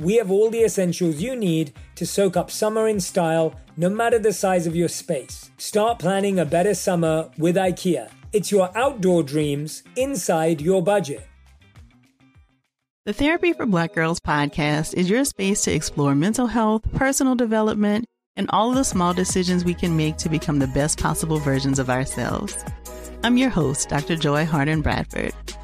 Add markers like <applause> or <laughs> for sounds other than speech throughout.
we have all the essentials you need to soak up summer in style, no matter the size of your space. Start planning a better summer with IKEA. It's your outdoor dreams inside your budget. The Therapy for Black Girls podcast is your space to explore mental health, personal development, and all the small decisions we can make to become the best possible versions of ourselves. I'm your host, Dr. Joy Harden Bradford,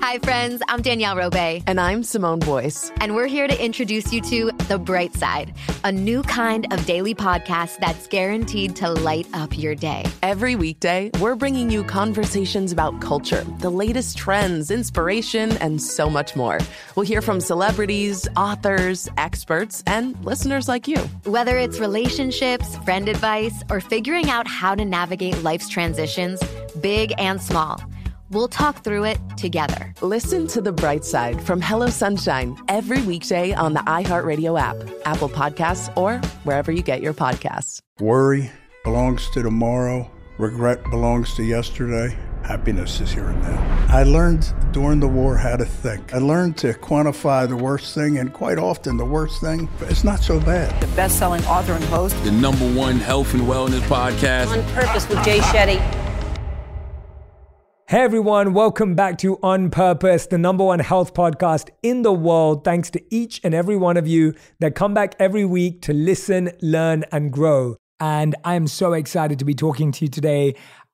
Hi, friends. I'm Danielle Robay. And I'm Simone Boyce. And we're here to introduce you to The Bright Side, a new kind of daily podcast that's guaranteed to light up your day. Every weekday, we're bringing you conversations about culture, the latest trends, inspiration, and so much more. We'll hear from celebrities, authors, experts, and listeners like you. Whether it's relationships, friend advice, or figuring out how to navigate life's transitions, big and small. We'll talk through it together. Listen to The Bright Side from Hello Sunshine every weekday on the iHeartRadio app, Apple Podcasts, or wherever you get your podcasts. Worry belongs to tomorrow, regret belongs to yesterday. Happiness is here and now. I learned during the war how to think. I learned to quantify the worst thing, and quite often the worst thing, is not so bad. The best selling author and host, the number one health and wellness podcast, On Purpose with Jay Shetty. Hey everyone, welcome back to On Purpose, the number one health podcast in the world. Thanks to each and every one of you that come back every week to listen, learn, and grow. And I'm so excited to be talking to you today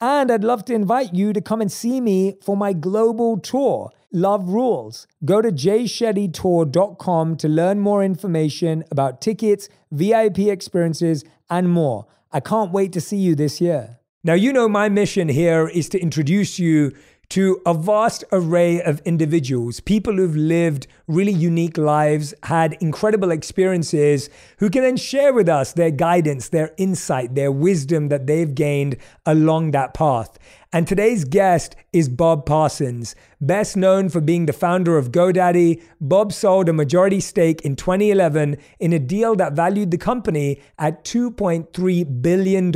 And I'd love to invite you to come and see me for my global tour, Love Rules. Go to jayshettytour.com to learn more information about tickets, VIP experiences, and more. I can't wait to see you this year. Now, you know, my mission here is to introduce you to a vast array of individuals, people who've lived really unique lives, had incredible experiences, who can then share with us their guidance, their insight, their wisdom that they've gained along that path. And today's guest is Bob Parsons. Best known for being the founder of GoDaddy, Bob sold a majority stake in 2011 in a deal that valued the company at $2.3 billion.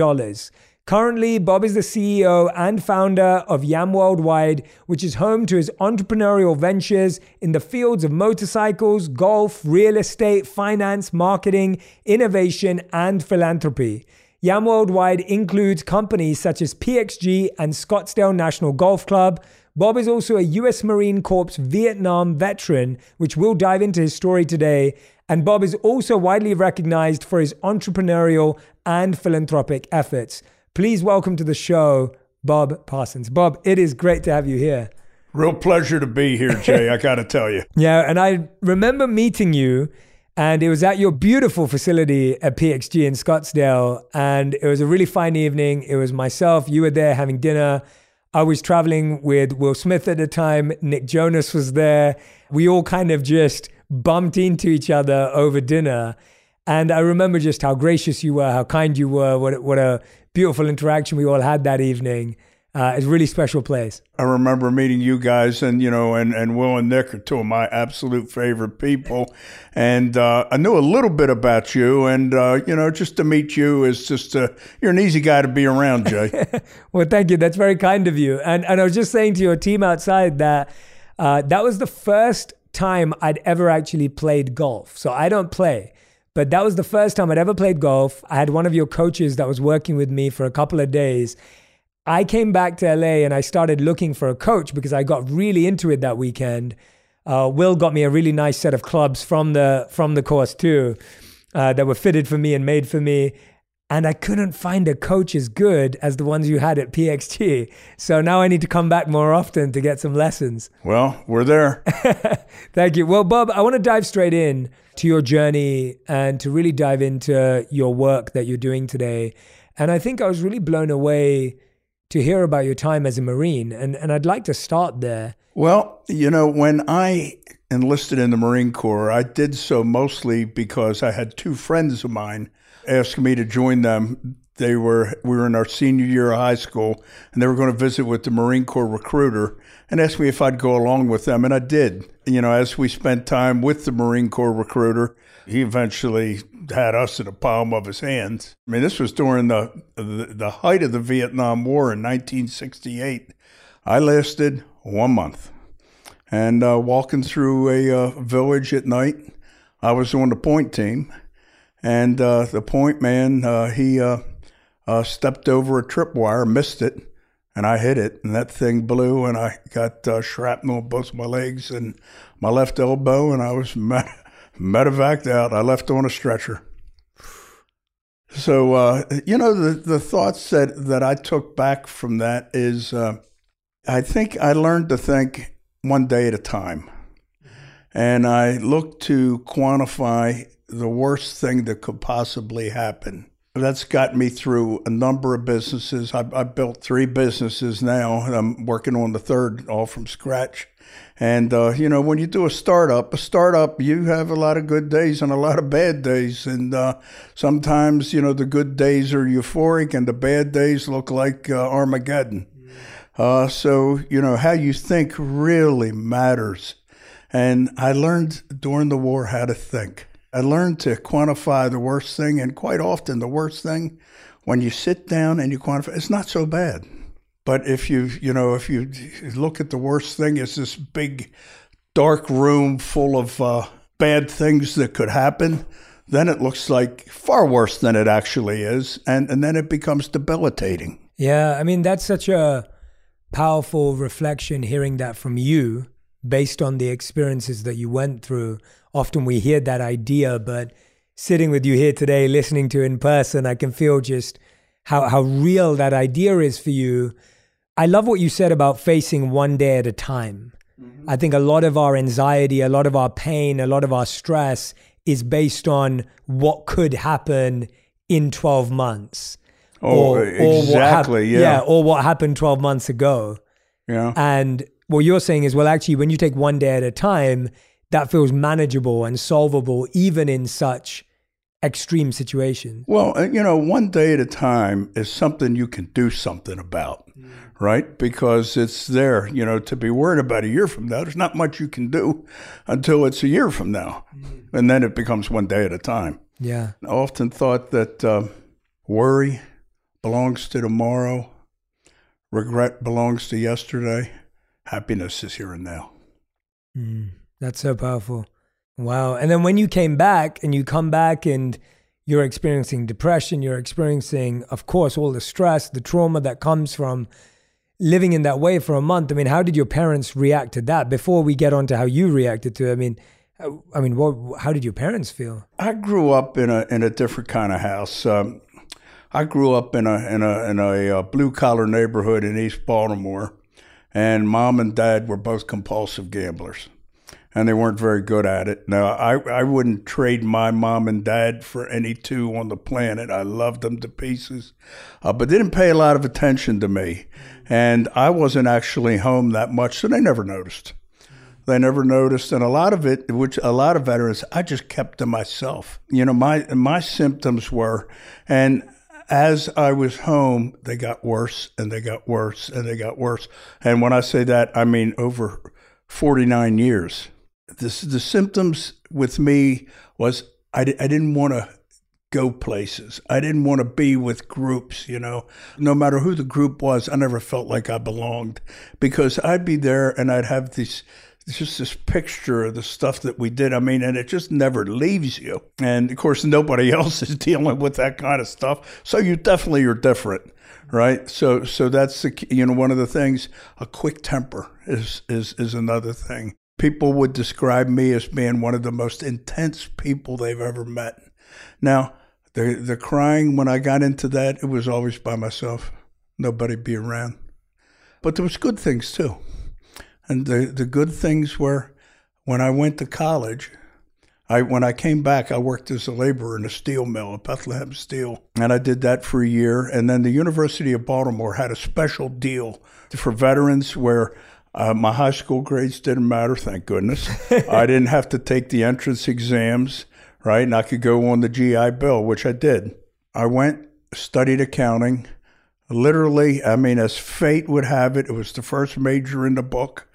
Currently, Bob is the CEO and founder of Yam Worldwide, which is home to his entrepreneurial ventures in the fields of motorcycles, golf, real estate, finance, marketing, innovation, and philanthropy. Yam Worldwide includes companies such as PXG and Scottsdale National Golf Club. Bob is also a US Marine Corps Vietnam veteran, which we'll dive into his story today. And Bob is also widely recognized for his entrepreneurial and philanthropic efforts. Please welcome to the show, Bob Parsons. Bob, it is great to have you here. Real pleasure to be here, Jay. I <laughs> got to tell you. Yeah, and I remember meeting you, and it was at your beautiful facility at PXG in Scottsdale. And it was a really fine evening. It was myself, you were there having dinner. I was traveling with Will Smith at the time. Nick Jonas was there. We all kind of just bumped into each other over dinner. And I remember just how gracious you were, how kind you were, what, what a beautiful interaction we all had that evening. Uh, it's a really special place. I remember meeting you guys, and you know, and, and Will and Nick are two of my absolute favorite people. And uh, I knew a little bit about you, and uh, you know, just to meet you is just uh, you're an easy guy to be around, Jay. <laughs> well, thank you. That's very kind of you. And and I was just saying to your team outside that uh, that was the first time I'd ever actually played golf. So I don't play. But that was the first time I'd ever played golf. I had one of your coaches that was working with me for a couple of days. I came back to LA and I started looking for a coach because I got really into it that weekend. Uh, Will got me a really nice set of clubs from the from the course too, uh, that were fitted for me and made for me. And I couldn't find a coach as good as the ones you had at PXG. So now I need to come back more often to get some lessons. Well, we're there. <laughs> Thank you. Well, Bob, I want to dive straight in to your journey and to really dive into your work that you're doing today. And I think I was really blown away to hear about your time as a Marine. And, and I'd like to start there. Well, you know, when I enlisted in the Marine Corps, I did so mostly because I had two friends of mine ask me to join them. They were we were in our senior year of high school, and they were going to visit with the Marine Corps recruiter and asked me if I'd go along with them, and I did. You know, as we spent time with the Marine Corps recruiter, he eventually had us in the palm of his hands. I mean, this was during the the, the height of the Vietnam War in 1968. I lasted one month, and uh, walking through a uh, village at night, I was on the point team, and uh, the point man uh, he uh, uh, stepped over a tripwire, missed it, and I hit it, and that thing blew, and I got shrapnel in both my legs and my left elbow, and I was <laughs> met, medevaced out. I left on a stretcher. So uh, you know the the thoughts that that I took back from that is uh, I think I learned to think one day at a time, and I look to quantify the worst thing that could possibly happen. That's got me through a number of businesses. I, I built three businesses now. And I'm working on the third, all from scratch. And, uh, you know, when you do a startup, a startup, you have a lot of good days and a lot of bad days. And uh, sometimes, you know, the good days are euphoric and the bad days look like uh, Armageddon. Uh, so, you know, how you think really matters. And I learned during the war how to think. I learned to quantify the worst thing, and quite often the worst thing, when you sit down and you quantify, it's not so bad. But if you, you know, if you look at the worst thing as this big, dark room full of uh, bad things that could happen, then it looks like far worse than it actually is, and and then it becomes debilitating. Yeah, I mean that's such a powerful reflection hearing that from you based on the experiences that you went through. Often we hear that idea, but sitting with you here today, listening to in person, I can feel just how, how real that idea is for you. I love what you said about facing one day at a time. Mm-hmm. I think a lot of our anxiety, a lot of our pain, a lot of our stress is based on what could happen in 12 months. Oh, or, exactly. Or yeah. yeah. Or what happened 12 months ago. Yeah. And what you're saying is, well, actually, when you take one day at a time, that feels manageable and solvable, even in such extreme situations. Well, uh, you know, one day at a time is something you can do something about, mm. right? Because it's there, you know, to be worried about a year from now, there's not much you can do until it's a year from now. Mm. And then it becomes one day at a time. Yeah. I often thought that uh, worry belongs to tomorrow, regret belongs to yesterday, happiness is here and now. Mm, that's so powerful. Wow. And then when you came back and you come back and you're experiencing depression, you're experiencing, of course, all the stress, the trauma that comes from living in that way for a month. I mean, how did your parents react to that? Before we get on to how you reacted to it, I mean, I mean, what, how did your parents feel? I grew up in a in a different kind of house. Um, I grew up in a in a in a, a blue collar neighborhood in East Baltimore, and mom and dad were both compulsive gamblers, and they weren't very good at it. Now I I wouldn't trade my mom and dad for any two on the planet. I loved them to pieces, uh, but they didn't pay a lot of attention to me, and I wasn't actually home that much, so they never noticed. They never noticed, and a lot of it, which a lot of veterans, I just kept to myself. You know, my my symptoms were, and as I was home, they got worse and they got worse and they got worse. And when I say that, I mean over 49 years. This, the symptoms with me was I, I didn't want to go places. I didn't want to be with groups, you know. No matter who the group was, I never felt like I belonged because I'd be there and I'd have this just this picture of the stuff that we did. I mean, and it just never leaves you. And of course, nobody <laughs> else is dealing with that kind of stuff. So you definitely are different, right? So, so that's the you know one of the things. A quick temper is is is another thing. People would describe me as being one of the most intense people they've ever met. Now, the the crying when I got into that, it was always by myself. Nobody be around. But there was good things too. And the, the good things were when I went to college, I when I came back, I worked as a laborer in a steel mill at Bethlehem Steel, and I did that for a year. And then the University of Baltimore had a special deal for veterans where uh, my high school grades didn't matter, thank goodness. <laughs> I didn't have to take the entrance exams, right? And I could go on the GI Bill, which I did. I went, studied accounting. Literally, I mean, as fate would have it, it was the first major in the book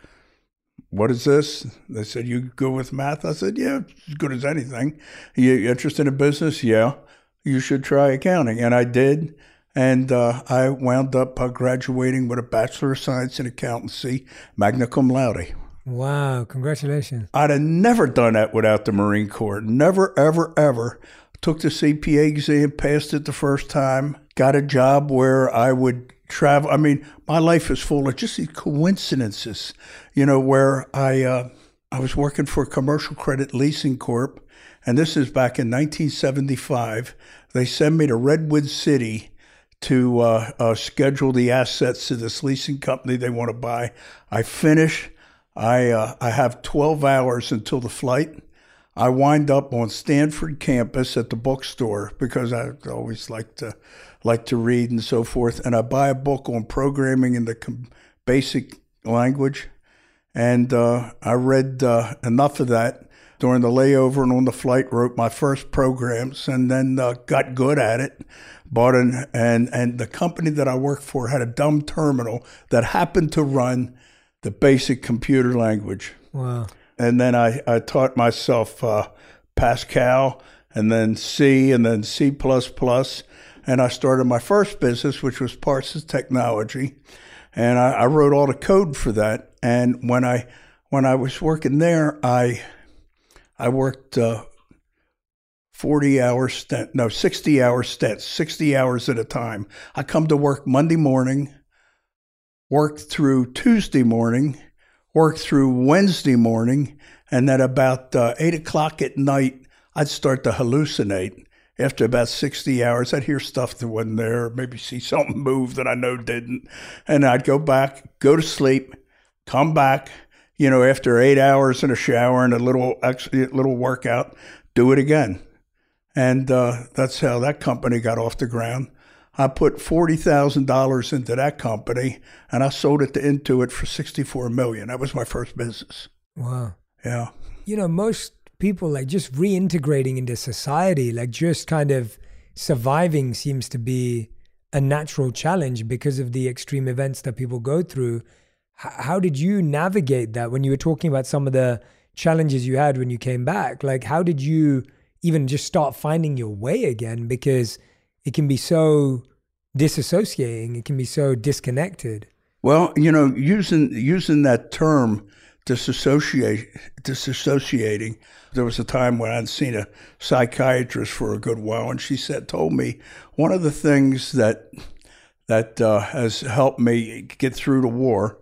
what is this? They said, you good with math? I said, yeah, as good as anything. You interested in business? Yeah. You should try accounting. And I did. And uh, I wound up uh, graduating with a Bachelor of Science in Accountancy, magna cum laude. Wow, congratulations. I'd have never done that without the Marine Corps. Never, ever, ever. Took the CPA exam, passed it the first time, got a job where I would travel. I mean, my life is full of just these coincidences, you know, where I uh, I was working for Commercial Credit Leasing Corp, and this is back in 1975. They send me to Redwood City to uh, uh, schedule the assets to this leasing company they want to buy. I finish. I uh, I have 12 hours until the flight. I wind up on Stanford campus at the bookstore because I always like to like to read and so forth. And I buy a book on programming in the com- basic language. And uh, I read uh, enough of that during the layover and on the flight, wrote my first programs, and then uh, got good at it. Bought an, and, and the company that I worked for had a dumb terminal that happened to run the basic computer language. Wow. And then I, I taught myself uh, Pascal and then C and then C and I started my first business, which was Parsons Technology, and I, I wrote all the code for that. And when I when I was working there, I I worked uh, forty hours stint, no sixty hour stints, sixty hours at a time. I come to work Monday morning, work through Tuesday morning, work through Wednesday morning, and then about uh, eight o'clock at night, I'd start to hallucinate after about 60 hours, I'd hear stuff that wasn't there, maybe see something move that I know didn't. And I'd go back, go to sleep, come back, you know, after eight hours in a shower and a little, little workout, do it again. And uh, that's how that company got off the ground. I put $40,000 into that company and I sold it to Intuit for 64 million. That was my first business. Wow. Yeah. You know, most people like just reintegrating into society, like just kind of surviving seems to be a natural challenge because of the extreme events that people go through. How did you navigate that when you were talking about some of the challenges you had when you came back? Like, how did you even just start finding your way again? Because it can be so disassociating, it can be so disconnected. Well, you know, using using that term disassociate, disassociating. There was a time when I'd seen a psychiatrist for a good while, and she said, told me one of the things that that uh, has helped me get through the war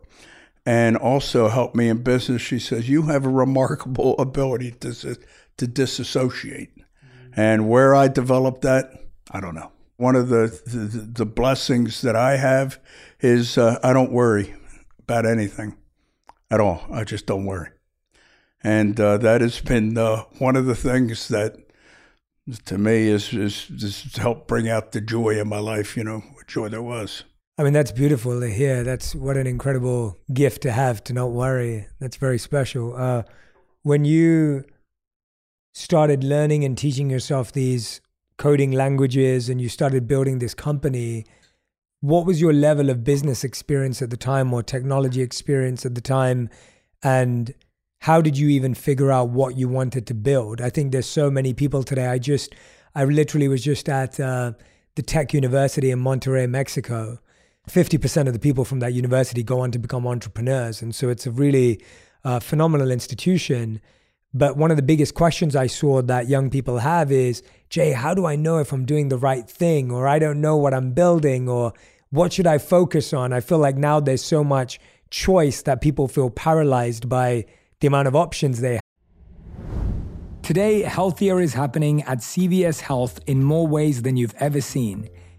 and also helped me in business. She says, You have a remarkable ability to, to disassociate. Mm-hmm. And where I developed that, I don't know. One of the, the, the blessings that I have is uh, I don't worry about anything at all. I just don't worry. And uh, that has been uh, one of the things that, to me, is, is, is helped bring out the joy in my life, you know, what joy there was. I mean, that's beautiful to hear. That's what an incredible gift to have to not worry. That's very special. Uh, when you started learning and teaching yourself these coding languages and you started building this company, what was your level of business experience at the time or technology experience at the time and how did you even figure out what you wanted to build i think there's so many people today i just i literally was just at uh, the tech university in monterrey mexico 50% of the people from that university go on to become entrepreneurs and so it's a really a phenomenal institution. But one of the biggest questions I saw that young people have is, Jay, how do I know if I'm doing the right thing? Or I don't know what I'm building? Or what should I focus on? I feel like now there's so much choice that people feel paralyzed by the amount of options they have. Today, healthier is happening at CVS Health in more ways than you've ever seen.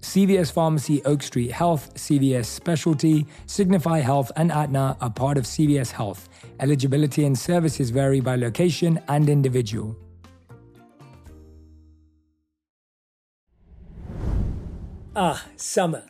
CVS Pharmacy, Oak Street Health, CVS Specialty, Signify Health, and Aetna are part of CVS Health. Eligibility and services vary by location and individual. Ah, summer.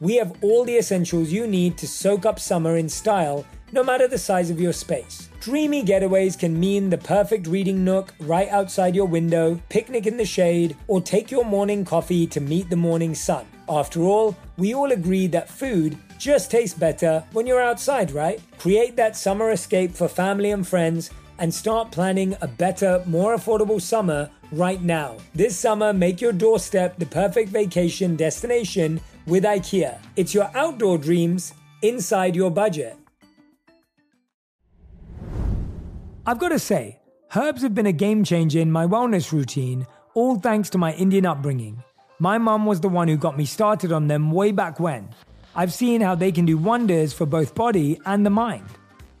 we have all the essentials you need to soak up summer in style, no matter the size of your space. Dreamy getaways can mean the perfect reading nook right outside your window, picnic in the shade, or take your morning coffee to meet the morning sun. After all, we all agree that food just tastes better when you're outside, right? Create that summer escape for family and friends and start planning a better, more affordable summer right now. This summer, make your doorstep the perfect vacation destination with IKEA. It's your outdoor dreams inside your budget. I've got to say, herbs have been a game changer in my wellness routine, all thanks to my Indian upbringing. My mum was the one who got me started on them way back when. I've seen how they can do wonders for both body and the mind.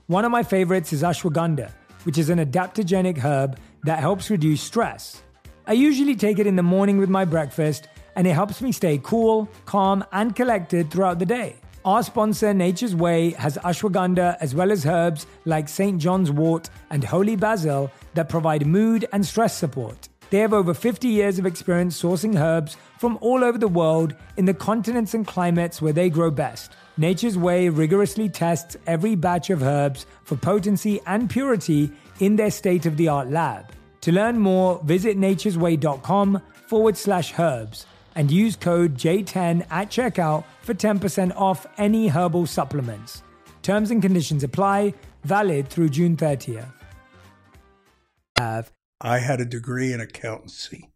One of my favorites is ashwagandha, which is an adaptogenic herb that helps reduce stress. I usually take it in the morning with my breakfast and it helps me stay cool, calm, and collected throughout the day. Our sponsor, Nature's Way, has ashwagandha as well as herbs like St. John's wort and holy basil that provide mood and stress support. They have over 50 years of experience sourcing herbs from all over the world in the continents and climates where they grow best. Nature's Way rigorously tests every batch of herbs for potency and purity in their state of the art lab. To learn more, visit nature'sway.com forward slash herbs and use code J10 at checkout for 10% off any herbal supplements. Terms and conditions apply, valid through June 30th. Have I had a degree in accountancy.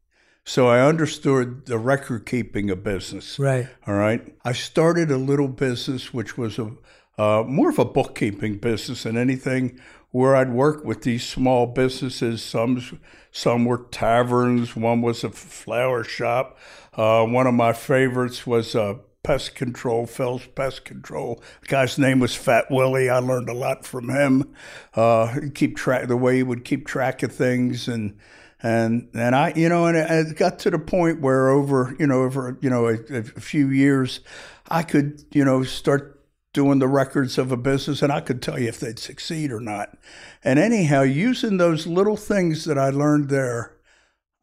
So I understood the record keeping of business. Right. All right. I started a little business which was a uh, more of a bookkeeping business than anything where I'd work with these small businesses. Some some were taverns, one was a flower shop. Uh, one of my favorites was uh, pest control, Phil's Pest Control. The guy's name was Fat Willie. I learned a lot from him. Uh, keep track the way he would keep track of things and. And and I, you know, and it got to the point where over, you know, over, you know, a, a few years, I could, you know, start doing the records of a business and I could tell you if they'd succeed or not. And anyhow, using those little things that I learned there,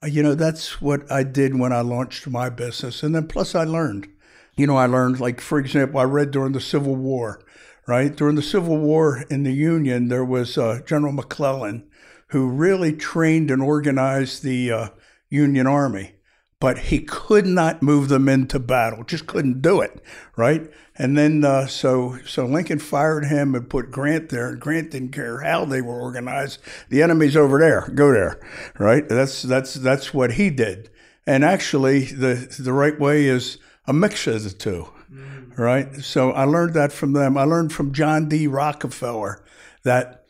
you know, that's what I did when I launched my business. And then plus I learned, you know, I learned, like, for example, I read during the Civil War, right? During the Civil War in the Union, there was uh, General McClellan who really trained and organized the uh, Union Army but he could not move them into battle, just couldn't do it, right? And then uh, so so Lincoln fired him and put Grant there, and Grant didn't care how they were organized. The enemy's over there, go there, right? That's that's that's what he did. And actually, the the right way is a mixture of the two, mm. right? So I learned that from them. I learned from John D. Rockefeller that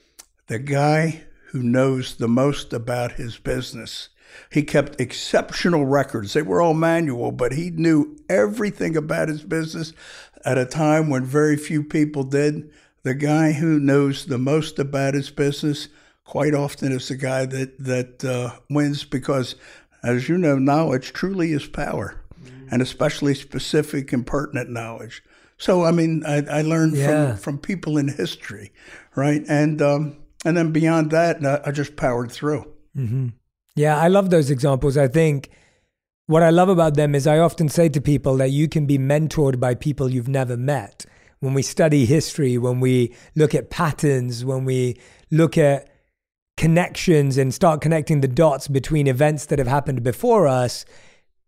the guy who knows the most about his business he kept exceptional records. They were all manual, but he knew everything about his business at a time when very few people did. The guy who knows the most about his business quite often is the guy that that uh, wins because, as you know, knowledge truly is power, and especially specific and pertinent knowledge. So I mean, I, I learned Yeah. from from people in history, right? And um, and then beyond that, I, I just powered through. Yeah, I love those examples. I think what I love about them is I often say to people that you can be mentored by people you've never met. When we study history, when we look at patterns, when we look at connections and start connecting the dots between events that have happened before us,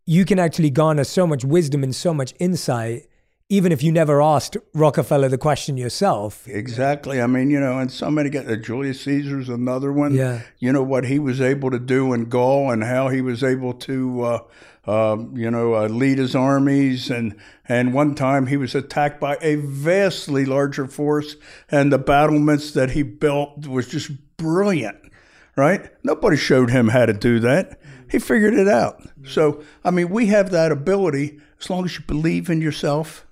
you can actually garner so much wisdom and so much insight, even if you never asked Rockefeller the question yourself. Exactly. I mean, you know, and so many get uh, Julius Caesar's another one. Yeah. You know what he was able to do in Gaul and how he was able to, uh, uh, you know, uh, lead his armies. And and one time he was attacked by a vastly larger force, and the battlements that he built was just brilliant. Right? Nobody showed him how to do that. He figured it out. So, I mean, we have that ability as long as you believe in yourself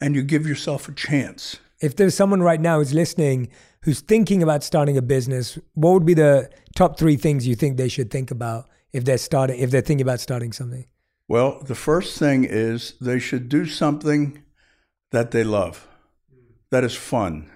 and you give yourself a chance. if there's someone right now who's listening who's thinking about starting a business, what would be the top three things you think they should think about if they're starting if they're thinking about starting something? Well, the first thing is they should do something that they love, that is fun,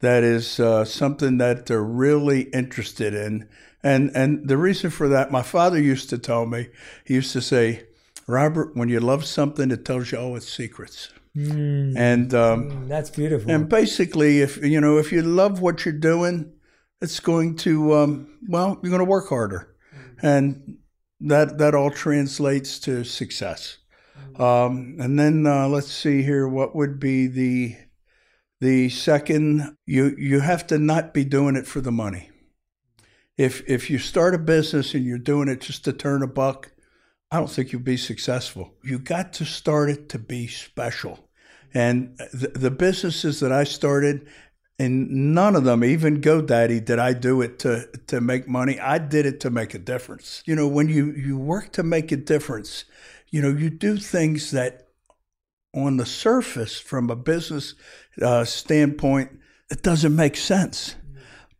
that is uh, something that they're really interested in. And and the reason for that, my father used to tell me, he used to say, Robert, when you love something, it tells you all its secrets. And um, That's beautiful. and basically, if you know, if you love what you're doing, it's going to um, well, you're going to work harder, and that that all translates to success. Um, and then uh, let's see here, what would be the the second? You you have to not be doing it for the money. If if you start a business and you're doing it just to turn a buck, I don't think you'll be successful. You got to start it to be special. And the, the businesses that I started, and none of them, even GoDaddy, did I do it to to make money. I did it to make a difference. You know, when you you work to make a difference, you know, you do things that on the surface, from a business uh, standpoint, it doesn't make sense.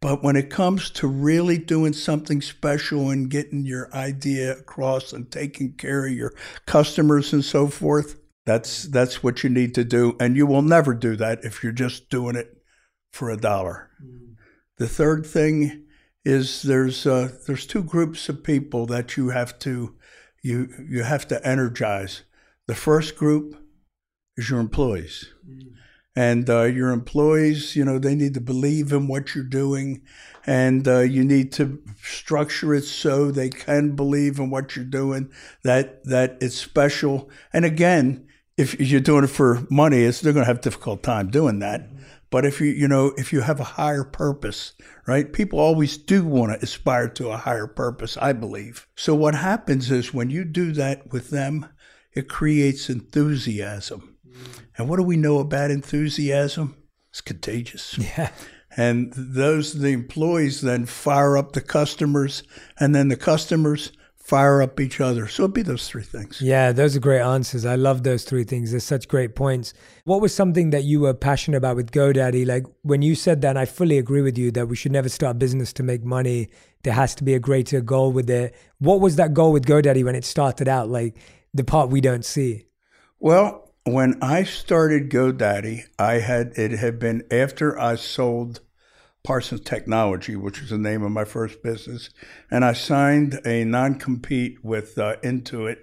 But when it comes to really doing something special and getting your idea across and taking care of your customers and so forth, that's that's what you need to do. And you will never do that if you're just doing it for a dollar. The third thing is there's uh, there's two groups of people that you have to you you have to energize. The first group is your employees. And uh, your employees, you know, they need to believe in what you're doing, and uh, you need to structure it so they can believe in what you're doing. That that it's special. And again, if you're doing it for money, it's they're going to have a difficult time doing that. But if you you know if you have a higher purpose, right? People always do want to aspire to a higher purpose. I believe. So what happens is when you do that with them, it creates enthusiasm. And what do we know about enthusiasm? It's contagious. yeah. And those the employees then fire up the customers, and then the customers fire up each other. So it'd be those three things. Yeah, those are great answers. I love those three things. They're such great points. What was something that you were passionate about with GoDaddy? Like when you said that, I fully agree with you that we should never start business to make money. There has to be a greater goal with it. What was that goal with GoDaddy when it started out? Like the part we don't see. Well, when I started GoDaddy, I had it had been after I sold Parsons Technology, which was the name of my first business, and I signed a non-compete with uh, Intuit.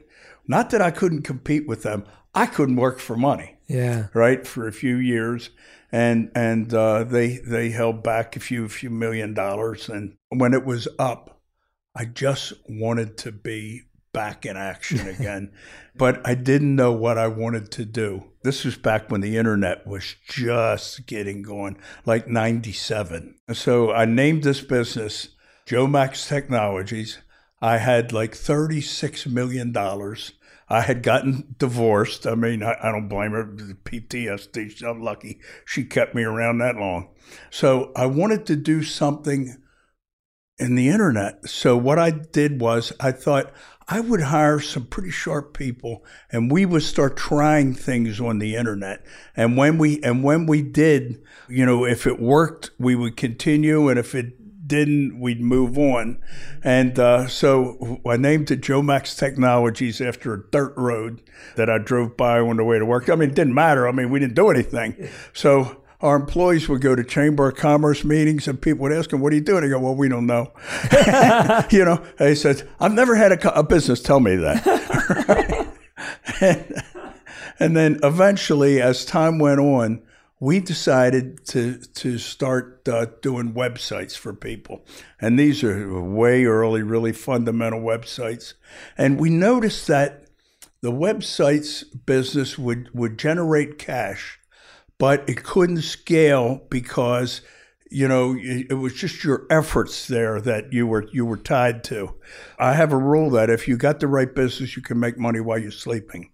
Not that I couldn't compete with them, I couldn't work for money. Yeah. right for a few years and and uh, they they held back a few few million dollars and when it was up i just wanted to be back in action <laughs> again but i didn't know what i wanted to do this was back when the internet was just getting going like 97 so i named this business jomax technologies i had like 36 million dollars I had gotten divorced. I mean, I, I don't blame her. PTSD. She's lucky she kept me around that long. So I wanted to do something in the internet. So what I did was I thought I would hire some pretty sharp people and we would start trying things on the internet. And when we and when we did, you know, if it worked, we would continue and if it didn't, we'd move on. And uh, so I named it Jomax Technologies after a dirt road that I drove by on the way to work. I mean, it didn't matter. I mean, we didn't do anything. So our employees would go to Chamber of Commerce meetings and people would ask them, What are you doing? They go, Well, we don't know. <laughs> <laughs> you know, they said, I've never had a, a business tell me that. and, <laughs> and then eventually, as time went on, we decided to to start uh, doing websites for people, and these are way early, really fundamental websites. And we noticed that the websites business would would generate cash, but it couldn't scale because you know it was just your efforts there that you were you were tied to. I have a rule that if you got the right business, you can make money while you're sleeping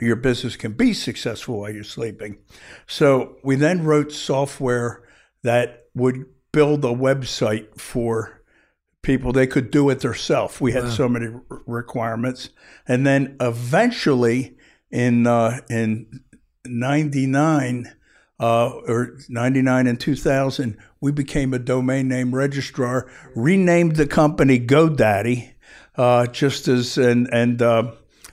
your business can be successful while you're sleeping. So we then wrote software that would build a website for people. They could do it themselves. We had wow. so many requirements, and then eventually in uh, in '99 uh, or '99 and 2000, we became a domain name registrar, renamed the company GoDaddy, uh, just as and and uh,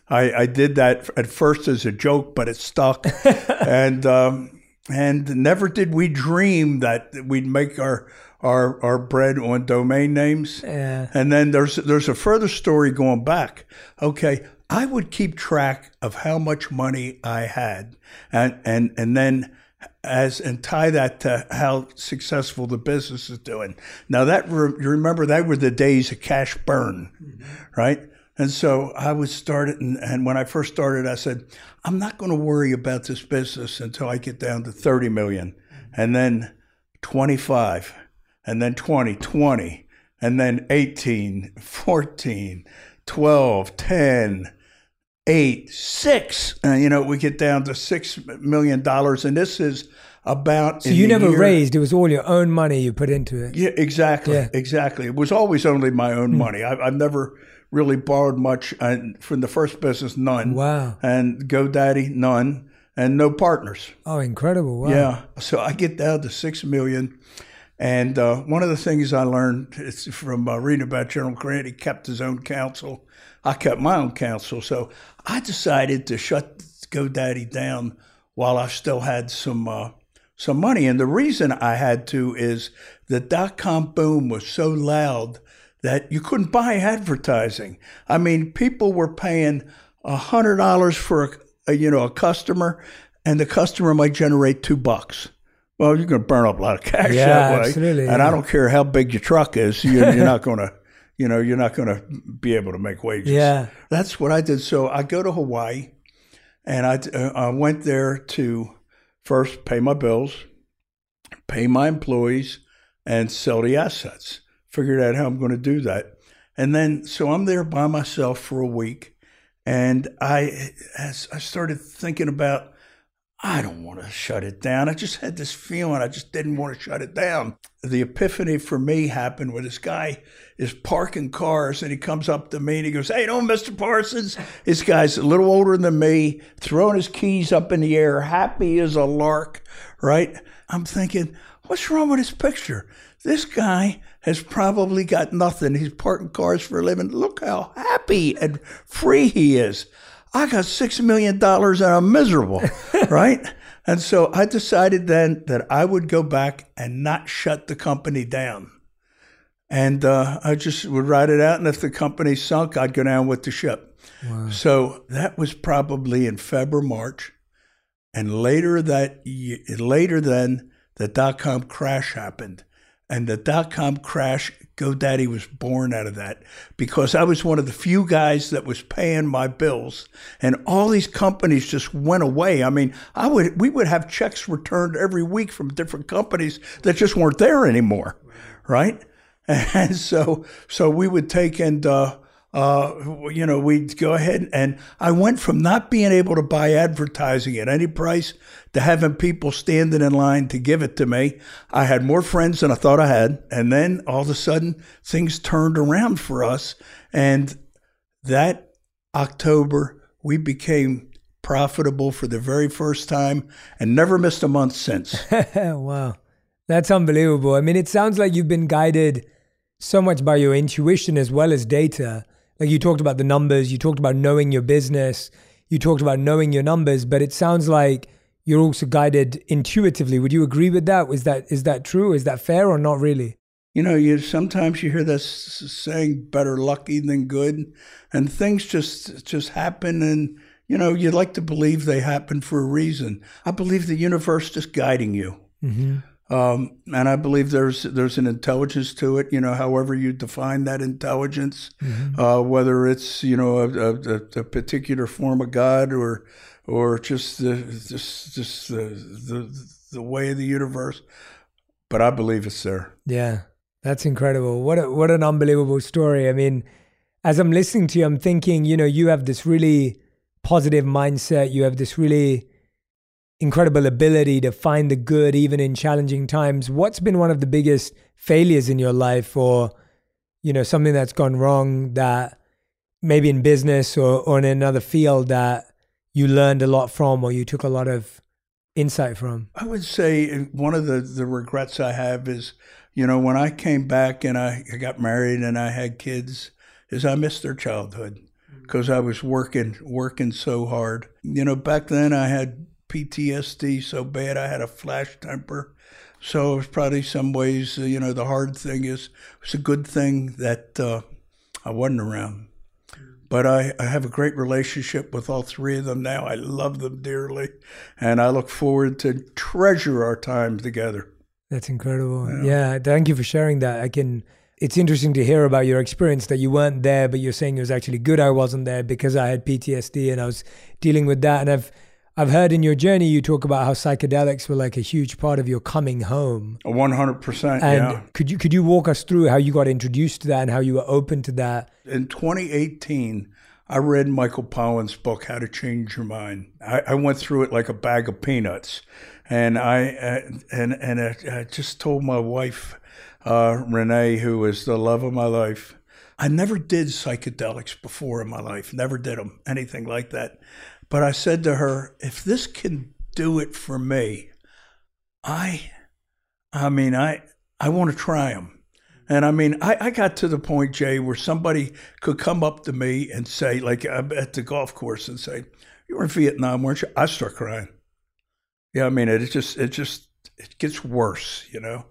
I, I did that at first as a joke, but it stuck. <laughs> and um, and never did we dream that we'd make our our our bread on domain names. Yeah. And then there's there's a further story going back. Okay, I would keep track of how much money I had, and and and then as and tie that to how successful the business is doing. Now that re, you remember that were the days of cash burn, mm-hmm. right? And so I was started, and, and when I first started, I said, I'm not going to worry about this business until I get down to 30 million, and then 25, and then 20, 20, and then 18, 14, 12, 10, eight, six. And, you know, we get down to $6 million, and this is about. So you never year, raised; it was all your own money you put into it. Yeah, exactly, yeah. exactly. It was always only my own mm. money. I, I've never really borrowed much and from the first business, none. Wow. And GoDaddy, none. And no partners. Oh, incredible. Wow. Yeah. So I get down to six million. And uh, one of the things I learned is from uh, reading about General Grant, he kept his own counsel. I kept my own counsel. So I decided to shut GoDaddy down while I still had some uh, some money. And the reason I had to is the dot com boom was so loud that you couldn't buy advertising. I mean, people were paying a hundred dollars for a, a, you know a customer, and the customer might generate two bucks. Well, you're going to burn up a lot of cash yeah, that way. Absolutely, and yeah. I don't care how big your truck is, you're, you're not going to, you know, you're not going to be able to make wages. Yeah, that's what I did. So I go to Hawaii, and I, uh, I went there to first pay my bills, pay my employees, and sell the assets figured out how I'm going to do that. And then, so I'm there by myself for a week. And I, as I started thinking about, I don't want to shut it down. I just had this feeling I just didn't want to shut it down. The epiphany for me happened when this guy is parking cars and he comes up to me and he goes, Hey, know, Mr. Parsons? This guy's a little older than me, throwing his keys up in the air, happy as a lark, right? I'm thinking, What's wrong with this picture? This guy has probably got nothing. He's parking cars for a living. Look how happy and free he is. I got six million dollars and I'm miserable, <laughs> right? And so I decided then that I would go back and not shut the company down. And uh, I just would ride it out. And if the company sunk, I'd go down with the ship. Wow. So that was probably in February, March. And later that later then the dot com crash happened and the dot com crash, GoDaddy was born out of that because I was one of the few guys that was paying my bills, and all these companies just went away. I mean, I would we would have checks returned every week from different companies that just weren't there anymore, right? <laughs> And so so we would take and uh, uh, you know, we'd go ahead and I went from not being able to buy advertising at any price to having people standing in line to give it to me. I had more friends than I thought I had. And then all of a sudden things turned around for us. And that October, we became profitable for the very first time and never missed a month since. <laughs> wow. That's unbelievable. I mean, it sounds like you've been guided so much by your intuition as well as data. Like you talked about the numbers, you talked about knowing your business, you talked about knowing your numbers, but it sounds like you're also guided intuitively. Would you agree with that? Is that is that true? Is that fair or not really? You know, you sometimes you hear this saying "better lucky than good," and things just just happen, and you know you like to believe they happen for a reason. I believe the universe is guiding you, mm-hmm. Um, and I believe there's there's an intelligence to it. You know, however you define that intelligence, mm-hmm. uh, whether it's you know a, a, a particular form of God or or just the just just the the, the way of the universe. But I believe it's there. Yeah, that's incredible. What a, what an unbelievable story. I mean, as I'm listening to you, I'm thinking, you know, you have this really positive mindset. You have this really incredible ability to find the good even in challenging times. What's been one of the biggest failures in your life, or you know, something that's gone wrong that maybe in business or, or in another field that you learned a lot from or you took a lot of insight from? I would say one of the, the regrets I have is, you know, when I came back and I, I got married and I had kids, is I missed their childhood mm. because I was working working so hard. You know, back then I had PTSD so bad I had a flash temper. So it was probably some ways, you know, the hard thing is it's a good thing that uh, I wasn't around. But I, I have a great relationship with all three of them now. I love them dearly, and I look forward to treasure our time together. That's incredible. Yeah. yeah, thank you for sharing that. I can. It's interesting to hear about your experience that you weren't there, but you're saying it was actually good I wasn't there because I had PTSD and I was dealing with that. And I've I've heard in your journey you talk about how psychedelics were like a huge part of your coming home. One hundred percent. And yeah. could you could you walk us through how you got introduced to that and how you were open to that? In 2018, I read Michael Pollan's book, How to Change Your Mind. I, I went through it like a bag of peanuts, and I uh, and and I, I, just told my wife, uh, Renee, who is the love of my life. I never did psychedelics before in my life. Never did them, anything like that. But I said to her, if this can do it for me, I, I mean, I, I want to try them. And I mean, I, I got to the point, Jay, where somebody could come up to me and say, like uh, at the golf course, and say, "You were in Vietnam, weren't you?" I start crying. Yeah, I mean, it, it just, it just, it gets worse, you know.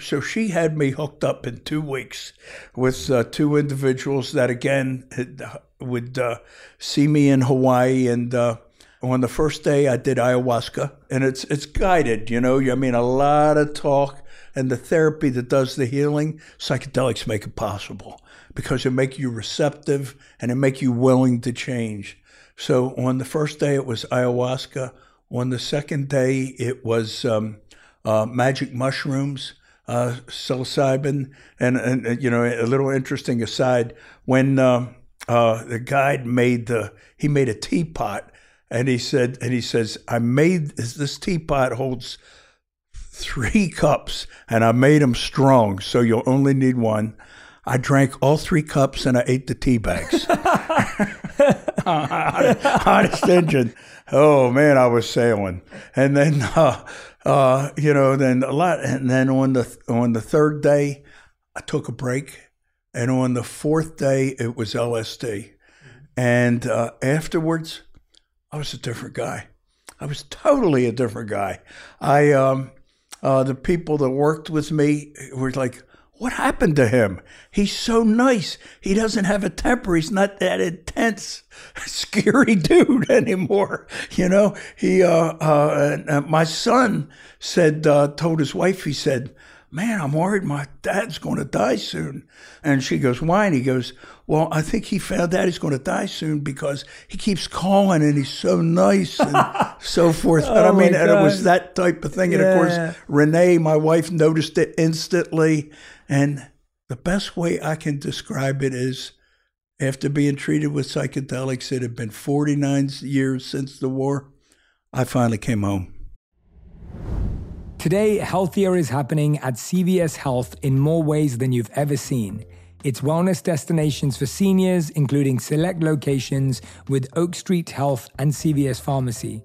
So she had me hooked up in two weeks with uh, two individuals that again had, would uh, see me in Hawaii. And uh, on the first day, I did ayahuasca, and it's it's guided. You know, I mean, a lot of talk and the therapy that does the healing. Psychedelics make it possible because it make you receptive and it make you willing to change. So on the first day, it was ayahuasca. On the second day, it was um, uh, magic mushrooms uh, psilocybin. And, and, you know, a little interesting aside, when uh, uh, the guide made the, he made a teapot and he said, and he says, I made this, this teapot holds three cups and I made them strong. So you'll only need one. I drank all three cups and I ate the tea bags. <laughs> <laughs> Honest engine. Oh man, I was sailing. And then, uh, uh, you know, then a lot. And then on the on the third day, I took a break, and on the fourth day, it was LSD. And uh, afterwards, I was a different guy. I was totally a different guy. I um, uh, the people that worked with me were like, what happened to him? He's so nice. He doesn't have a temper. He's not that intense, <laughs> scary dude <laughs> anymore. You know, he, uh, uh, uh, my son said, uh, told his wife, he said, man, I'm worried my dad's going to die soon. And she goes, why? And he goes, well, I think he found out he's going to die soon because he keeps calling and he's so nice and <laughs> so forth. But oh I mean, and it was that type of thing. And of course, Renee, my wife, noticed it instantly. And the best way I can describe it is after being treated with psychedelics, it had been 49 years since the war. I finally came home. Today, healthier is happening at CVS Health in more ways than you've ever seen. It's wellness destinations for seniors, including select locations with Oak Street Health and CVS Pharmacy.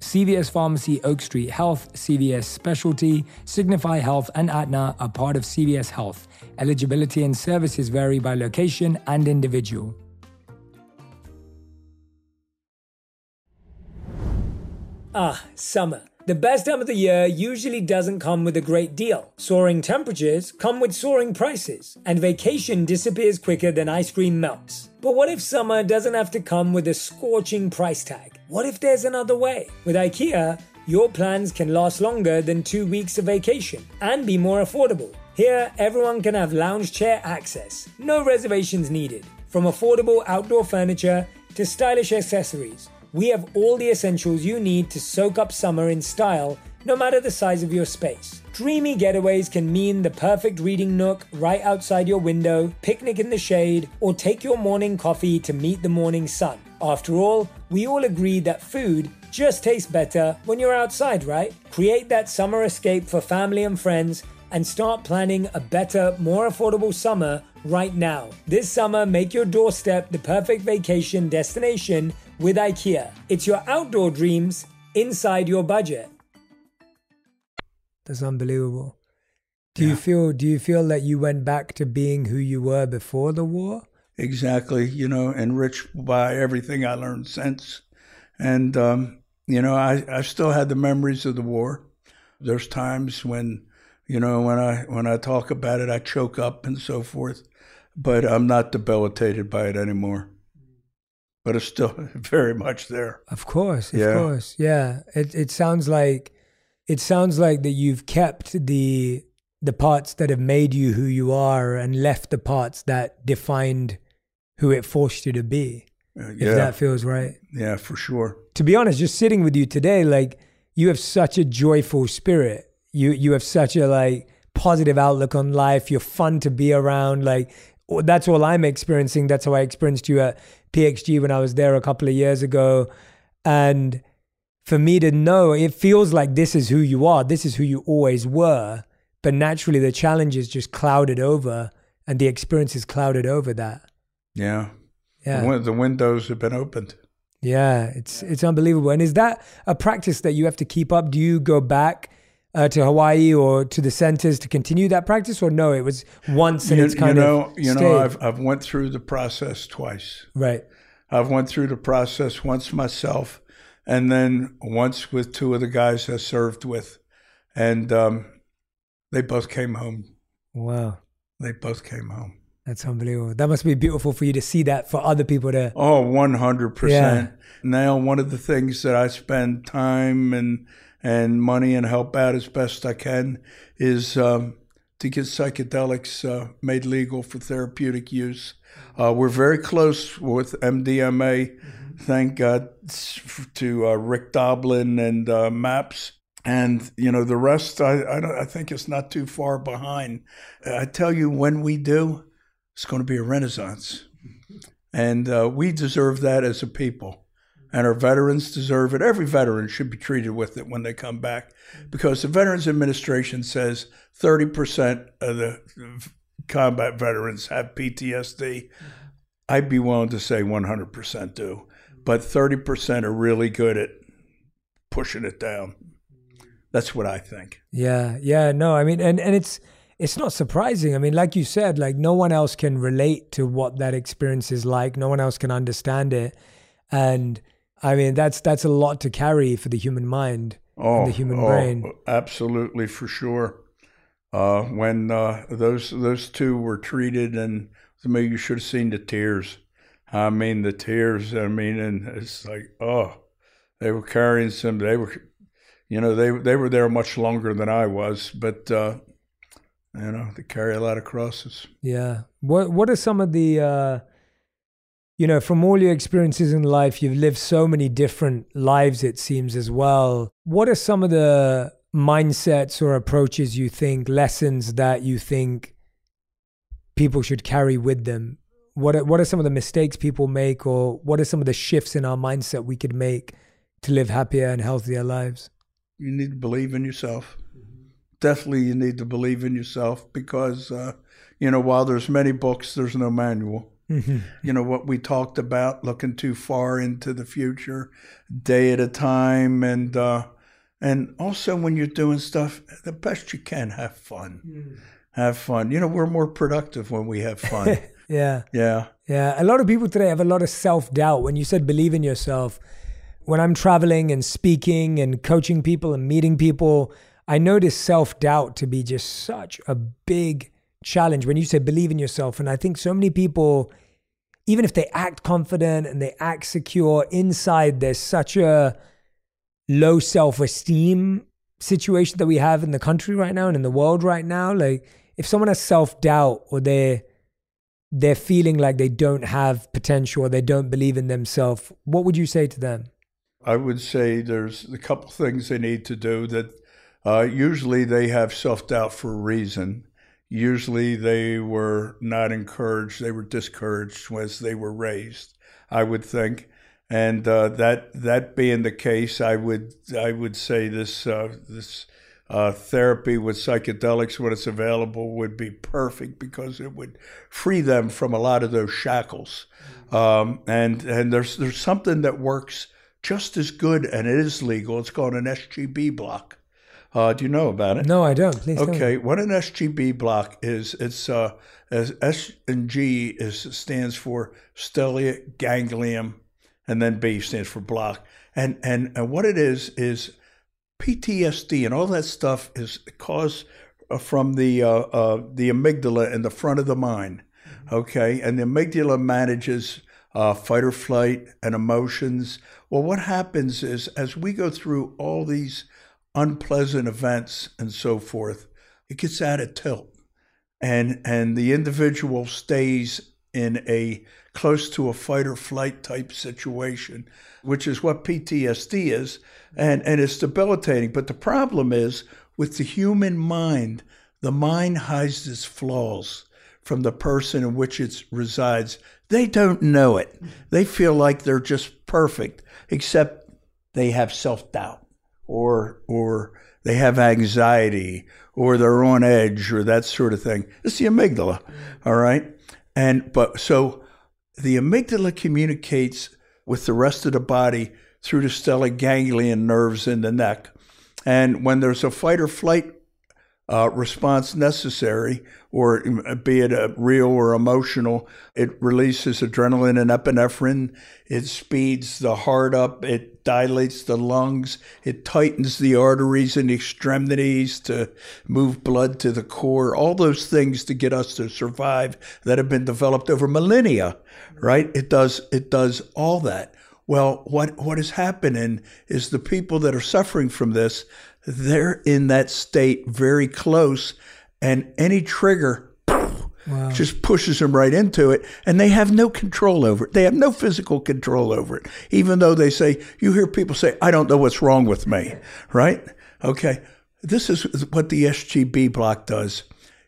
CVS Pharmacy, Oak Street Health, CVS Specialty, Signify Health, and Aetna are part of CVS Health. Eligibility and services vary by location and individual. Ah, summer. The best time of the year usually doesn't come with a great deal. Soaring temperatures come with soaring prices, and vacation disappears quicker than ice cream melts. But what if summer doesn't have to come with a scorching price tag? What if there's another way? With IKEA, your plans can last longer than two weeks of vacation and be more affordable. Here, everyone can have lounge chair access, no reservations needed. From affordable outdoor furniture to stylish accessories, we have all the essentials you need to soak up summer in style, no matter the size of your space. Dreamy getaways can mean the perfect reading nook right outside your window, picnic in the shade, or take your morning coffee to meet the morning sun. After all, we all agree that food just tastes better when you're outside, right? Create that summer escape for family and friends and start planning a better, more affordable summer right now. This summer, make your doorstep the perfect vacation destination with IKEA. It's your outdoor dreams inside your budget. That's unbelievable. Do Yeah. you feel do you feel that you went back to being who you were before the war? Exactly, you know, enriched by everything I learned since. And, um, you know, I, I still had the memories of the war. There's times when, you know, when I when I talk about it, I choke up and so forth. But I'm not debilitated by it anymore. But it's still <laughs> very much there. Of course, of Yeah. course. Yeah. It it sounds like it sounds like that you've kept the the parts that have made you who you are and left the parts that defined who it forced you to be. Uh, If that feels right. yeah, for sure. To be honest, just sitting with you today, like you have such a joyful spirit. You you have such a like positive outlook on life. You're fun to be around. Like that's all I'm experiencing. That's how I experienced you at PXG when I was there a couple of years ago. And for me to know, it feels like this is who you are. This is who you always were. But naturally, the challenges just clouded over, and the experiences clouded over that. Yeah. Yeah. The, win- the windows have been opened. Yeah, it's it's unbelievable. And is that a practice that you have to keep up? Do you go back uh, to Hawaii or to the centers to continue that practice, or no? It was once and you, it's kind you know, of you know, stayed? I've I've went through the process twice. right. I've went through the process once myself, and then once with two of the guys I served with, and um, they both came home. Wow, They both came home. that's unbelievable. That must be beautiful for you to see that for other people to. Oh, one hundred Yeah. percent. Now, one of the things that I spend time and and money and help out as best I can is um, to get psychedelics uh, made legal for therapeutic use. Uh, we're very close with MDMA. Thank God to uh, Rick Doblin and uh, MAPS. And you know the rest, I I, don't, I think it's not too far behind. I tell you, when we do, it's going to be a renaissance. And uh, we deserve that as a people. And our veterans deserve it. Every veteran should be treated with it when they come back because the Veterans Administration says 30% of the combat veterans have PTSD. I'd be willing to say 100% do, but 30% are really good at pushing it down. That's what I think. Yeah, yeah, no, I mean, and and it's it's not surprising. I mean, like you said, like no one else can relate to what that experience is like. No one else can understand it, and I mean, that's that's a lot to carry for the human mind and the oh, human oh, brain. Absolutely, for sure. Uh, when uh, those those two were treated, and to me, you should have seen the tears. I mean, the tears. I mean, and it's like, oh, they were carrying some. They were, you know, they they were there much longer than I was, but uh, you know, they carry a lot of crosses. Yeah. What What are some of the, uh, you know, from all your experiences in life, you've lived so many different lives. It seems as well. What are some of the mindsets or approaches you think, lessons that you think people should carry with them? What are, What are some of the mistakes people make, or what are some of the shifts in our mindset we could make to live happier and healthier lives? You need to believe in yourself. Definitely, you need to believe in yourself because, uh, you know, while there's many books, there's no manual. Mm-hmm. You know, what we talked about, looking too far into the future, day at a time. And, uh, and also when you're doing stuff, the best you can, have fun. Hmm. Have fun. You know, we're more productive when we have fun. <laughs> Yeah. yeah. Yeah, a lot of people today have a lot of self doubt. When you said believe in yourself, when I'm traveling and speaking and coaching people and meeting people, I notice self doubt to be just such a big challenge. When you say believe in yourself, and I think so many people, even if they act confident and they act secure, inside there's such a low self esteem situation that we have in the country right now and in the world right now. Like, if someone has self doubt or they're they're feeling like they don't have potential or they don't believe in themselves, what would you say to them? I would say there's a couple things they need to do that uh, usually they have self doubt for a reason. Usually they were not encouraged, they were discouraged as they were raised, I would think. And uh, that that being the case, I would I would say this uh, this uh, therapy with psychedelics when it's available would be perfect because it would free them from a lot of those shackles. Um, and and there's there's something that works just as good and it is legal. It's called an SGB block. Uh, do you know about it? No, I don't. Please. Okay, what an SGB block is, it's uh, as S and G is stands for stellate ganglion, and then B stands for block. And and and what it is is PTSD and all that stuff is caused uh, from the uh, uh, the amygdala in the front of the mind. Okay, and the amygdala manages uh, fight or flight and emotions. Well, what happens is as we go through all these unpleasant events and so forth, it gets out of tilt, and and the individual stays in a close to a fight or flight type situation, which is what PTSD is, and and it's debilitating. But the problem is with the human mind, the mind hides its flaws from the person in which it resides. They don't know it. They feel like they're just perfect, except they have self doubt or or they have anxiety or they're on edge or that sort of thing. It's the amygdala, all right? And but so the amygdala communicates with the rest of the body through the stellate ganglion nerves in the neck. And when there's a fight or flight uh, response necessary, or be it a real or emotional, it releases adrenaline and epinephrine. It speeds the heart up. It dilates the lungs. It tightens the arteries and extremities to move blood to the core. All those things to get us to survive that have been developed over millennia, right? It does. It does all that. Well, what what is happening is the people that are suffering from this they're in that state very close, and any trigger wow. just pushes them right into it, and they have no control over it. They have no physical control over it, even though they say, you hear people say, I don't know what's wrong with me, right? Okay. This is what the SGB block does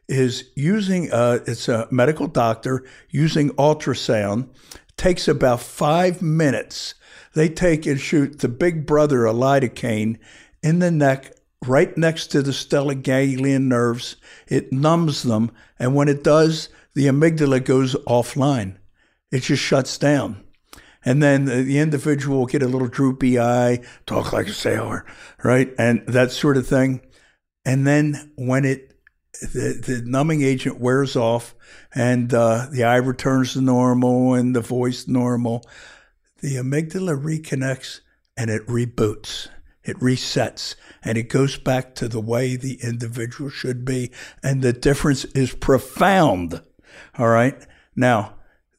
is using uh, it's a medical doctor using ultrasound takes about five minutes they take and shoot the big brother a lidocaine in the neck, right next to the ganglion nerves. It numbs them, and when it does, the amygdala goes offline. It just shuts down. And then the individual will get a little droopy eye, talk like a sailor, right? And that sort of thing. And then when it, the, the numbing agent wears off and uh, the eye returns to normal and the voice normal, the amygdala reconnects and it reboots it resets and it goes back to the way the individual should be. And the difference is profound. All right. Now,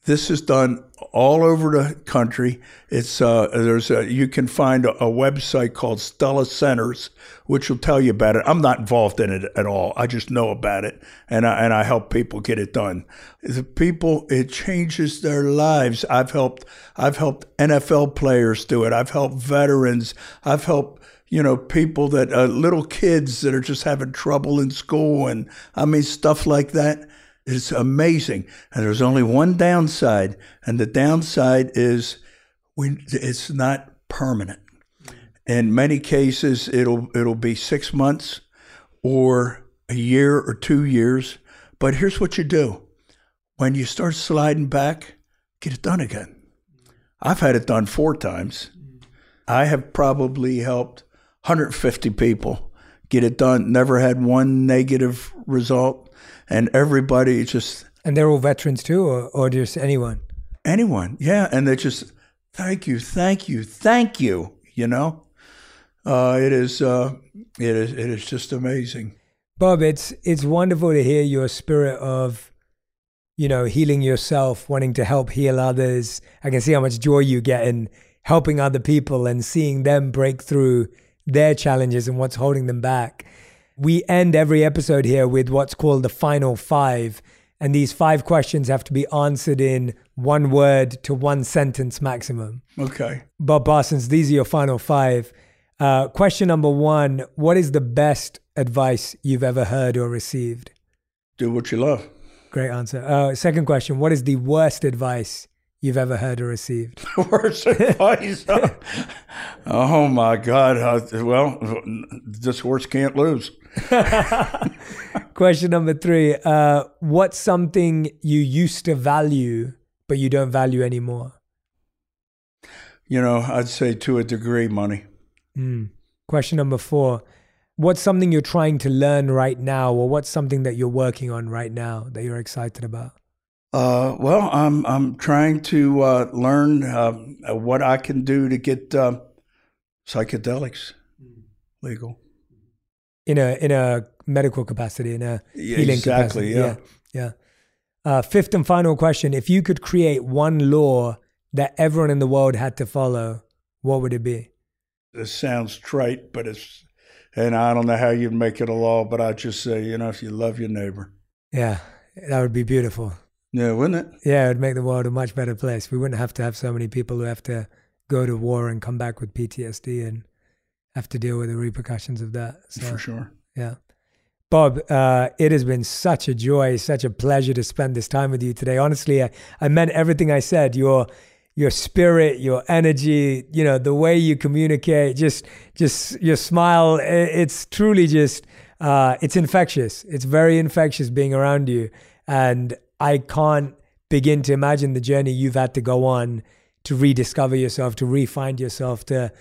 this is done all over the country. It's uh, there's a, you can find a, a, website called Stella Centers, which will tell you about it. I'm not involved in it at all. I just know about it, and I, and I help people get it done. The people, it changes their lives. I've helped I've helped NFL players do it. I've helped veterans. I've helped you know people that uh, little kids that are just having trouble in school, and I mean stuff like that it's amazing. And there's only one downside, and the downside is we, it's not permanent. In many cases, it'll it'll be six months or a year or two years. But here's what you do: when you start sliding back, get it done again. I've had it done four times. I have probably helped 150 people get it done. Never had one negative result, and everybody just And they're all veterans too, or, or just anyone? anyone, yeah, and they just thank you, thank you, thank you. You know, uh, it is uh, it is it is just amazing. Bob, it's it's wonderful to hear your spirit of, you know, healing yourself, wanting to help heal others. I can see how much joy you get in helping other people and seeing them break through their challenges and what's holding them back. We end every episode here with what's called the final five. And these five questions have to be answered in one word to one sentence maximum. Okay, Bob Parsons, these are your final five. Uh, question number one What is the best advice you've ever heard or received? do what you love. Great answer. Uh, second question What is the worst advice you've ever heard or received? <laughs> Worst advice. oh my God! Uh, well, this horse can't lose. <laughs> question number three uh, What's something you used to value, but you don't value anymore? You know, I'd say to a degree, money. Mm. Question number four What's something you're trying to learn right now, or what's something that you're working on right now that you're excited about? Uh, well, I'm I'm trying to uh, learn uh, what I can do to get uh, psychedelics legal. In a in a medical capacity, in a Yeah, healing exactly, capacity. yeah. yeah. yeah. Uh, fifth and final question: If you could create one law that everyone in the world had to follow, what would it be? This sounds trite, but it's and I don't know how you'd make it a law, but I'd just say, you know, if you love your neighbor, Yeah, that would be beautiful. Yeah, wouldn't it? Yeah, it would make the world a much better place. We wouldn't have to have so many people who have to go to war and come back with PTSD and have to deal with the repercussions of that. So, For sure. Yeah. Bob, uh, it has been such a joy, such a pleasure to spend this time with you today. Honestly, I, I meant everything I said. Your your spirit, your energy, you know, the way you communicate, just just your smile. It's truly just uh, it's infectious. It's very infectious being around you, and I can't begin to imagine the journey you've had to go on to rediscover yourself, to re-find yourself, to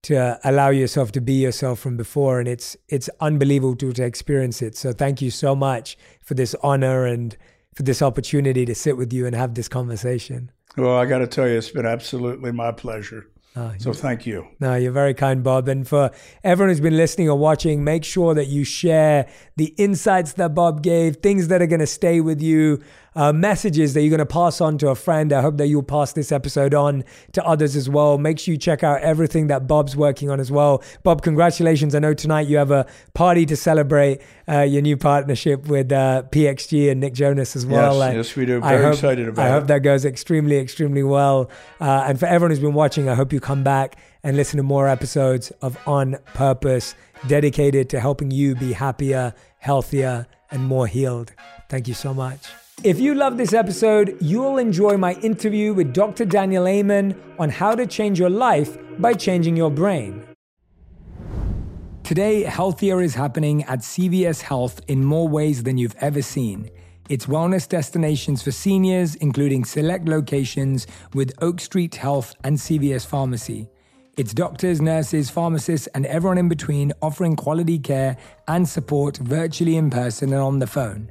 to allow yourself to be yourself from before. And it's it's unbelievable to, to experience it. So thank you so much for this honor and for this opportunity to sit with you and have this conversation. Well, I got to tell you, it's been absolutely my pleasure. Uh, So thank you. No, you're very kind, Bob. And for everyone who's been listening or watching, make sure that you share the insights that Bob gave, things that are going to stay with you, uh, messages that you're going to pass on to a friend. I hope that you'll pass this episode on to others as well. Make sure you check out everything that Bob's working on as well. Bob, congratulations. I know tonight you have a party to celebrate uh, your new partnership with uh, PXG and Nick Jonas as well. Yes, yes, we do. I Very hope- excited about I it. hope that goes extremely, extremely well. Uh, and for everyone who's been watching, I hope you come back and listen to more episodes of On Purpose, dedicated to helping you be happier, healthier, and more healed. Thank you so much. If you love this episode, you'll enjoy my interview with Dr. Daniel Amen on how to change your life by changing your brain. Today, healthier is happening at CVS Health in more ways than you've ever seen. It's wellness destinations for seniors, including select locations with Oak Street Health and CVS Pharmacy. It's doctors, nurses, pharmacists, and everyone in between offering quality care and support virtually in person and on the phone.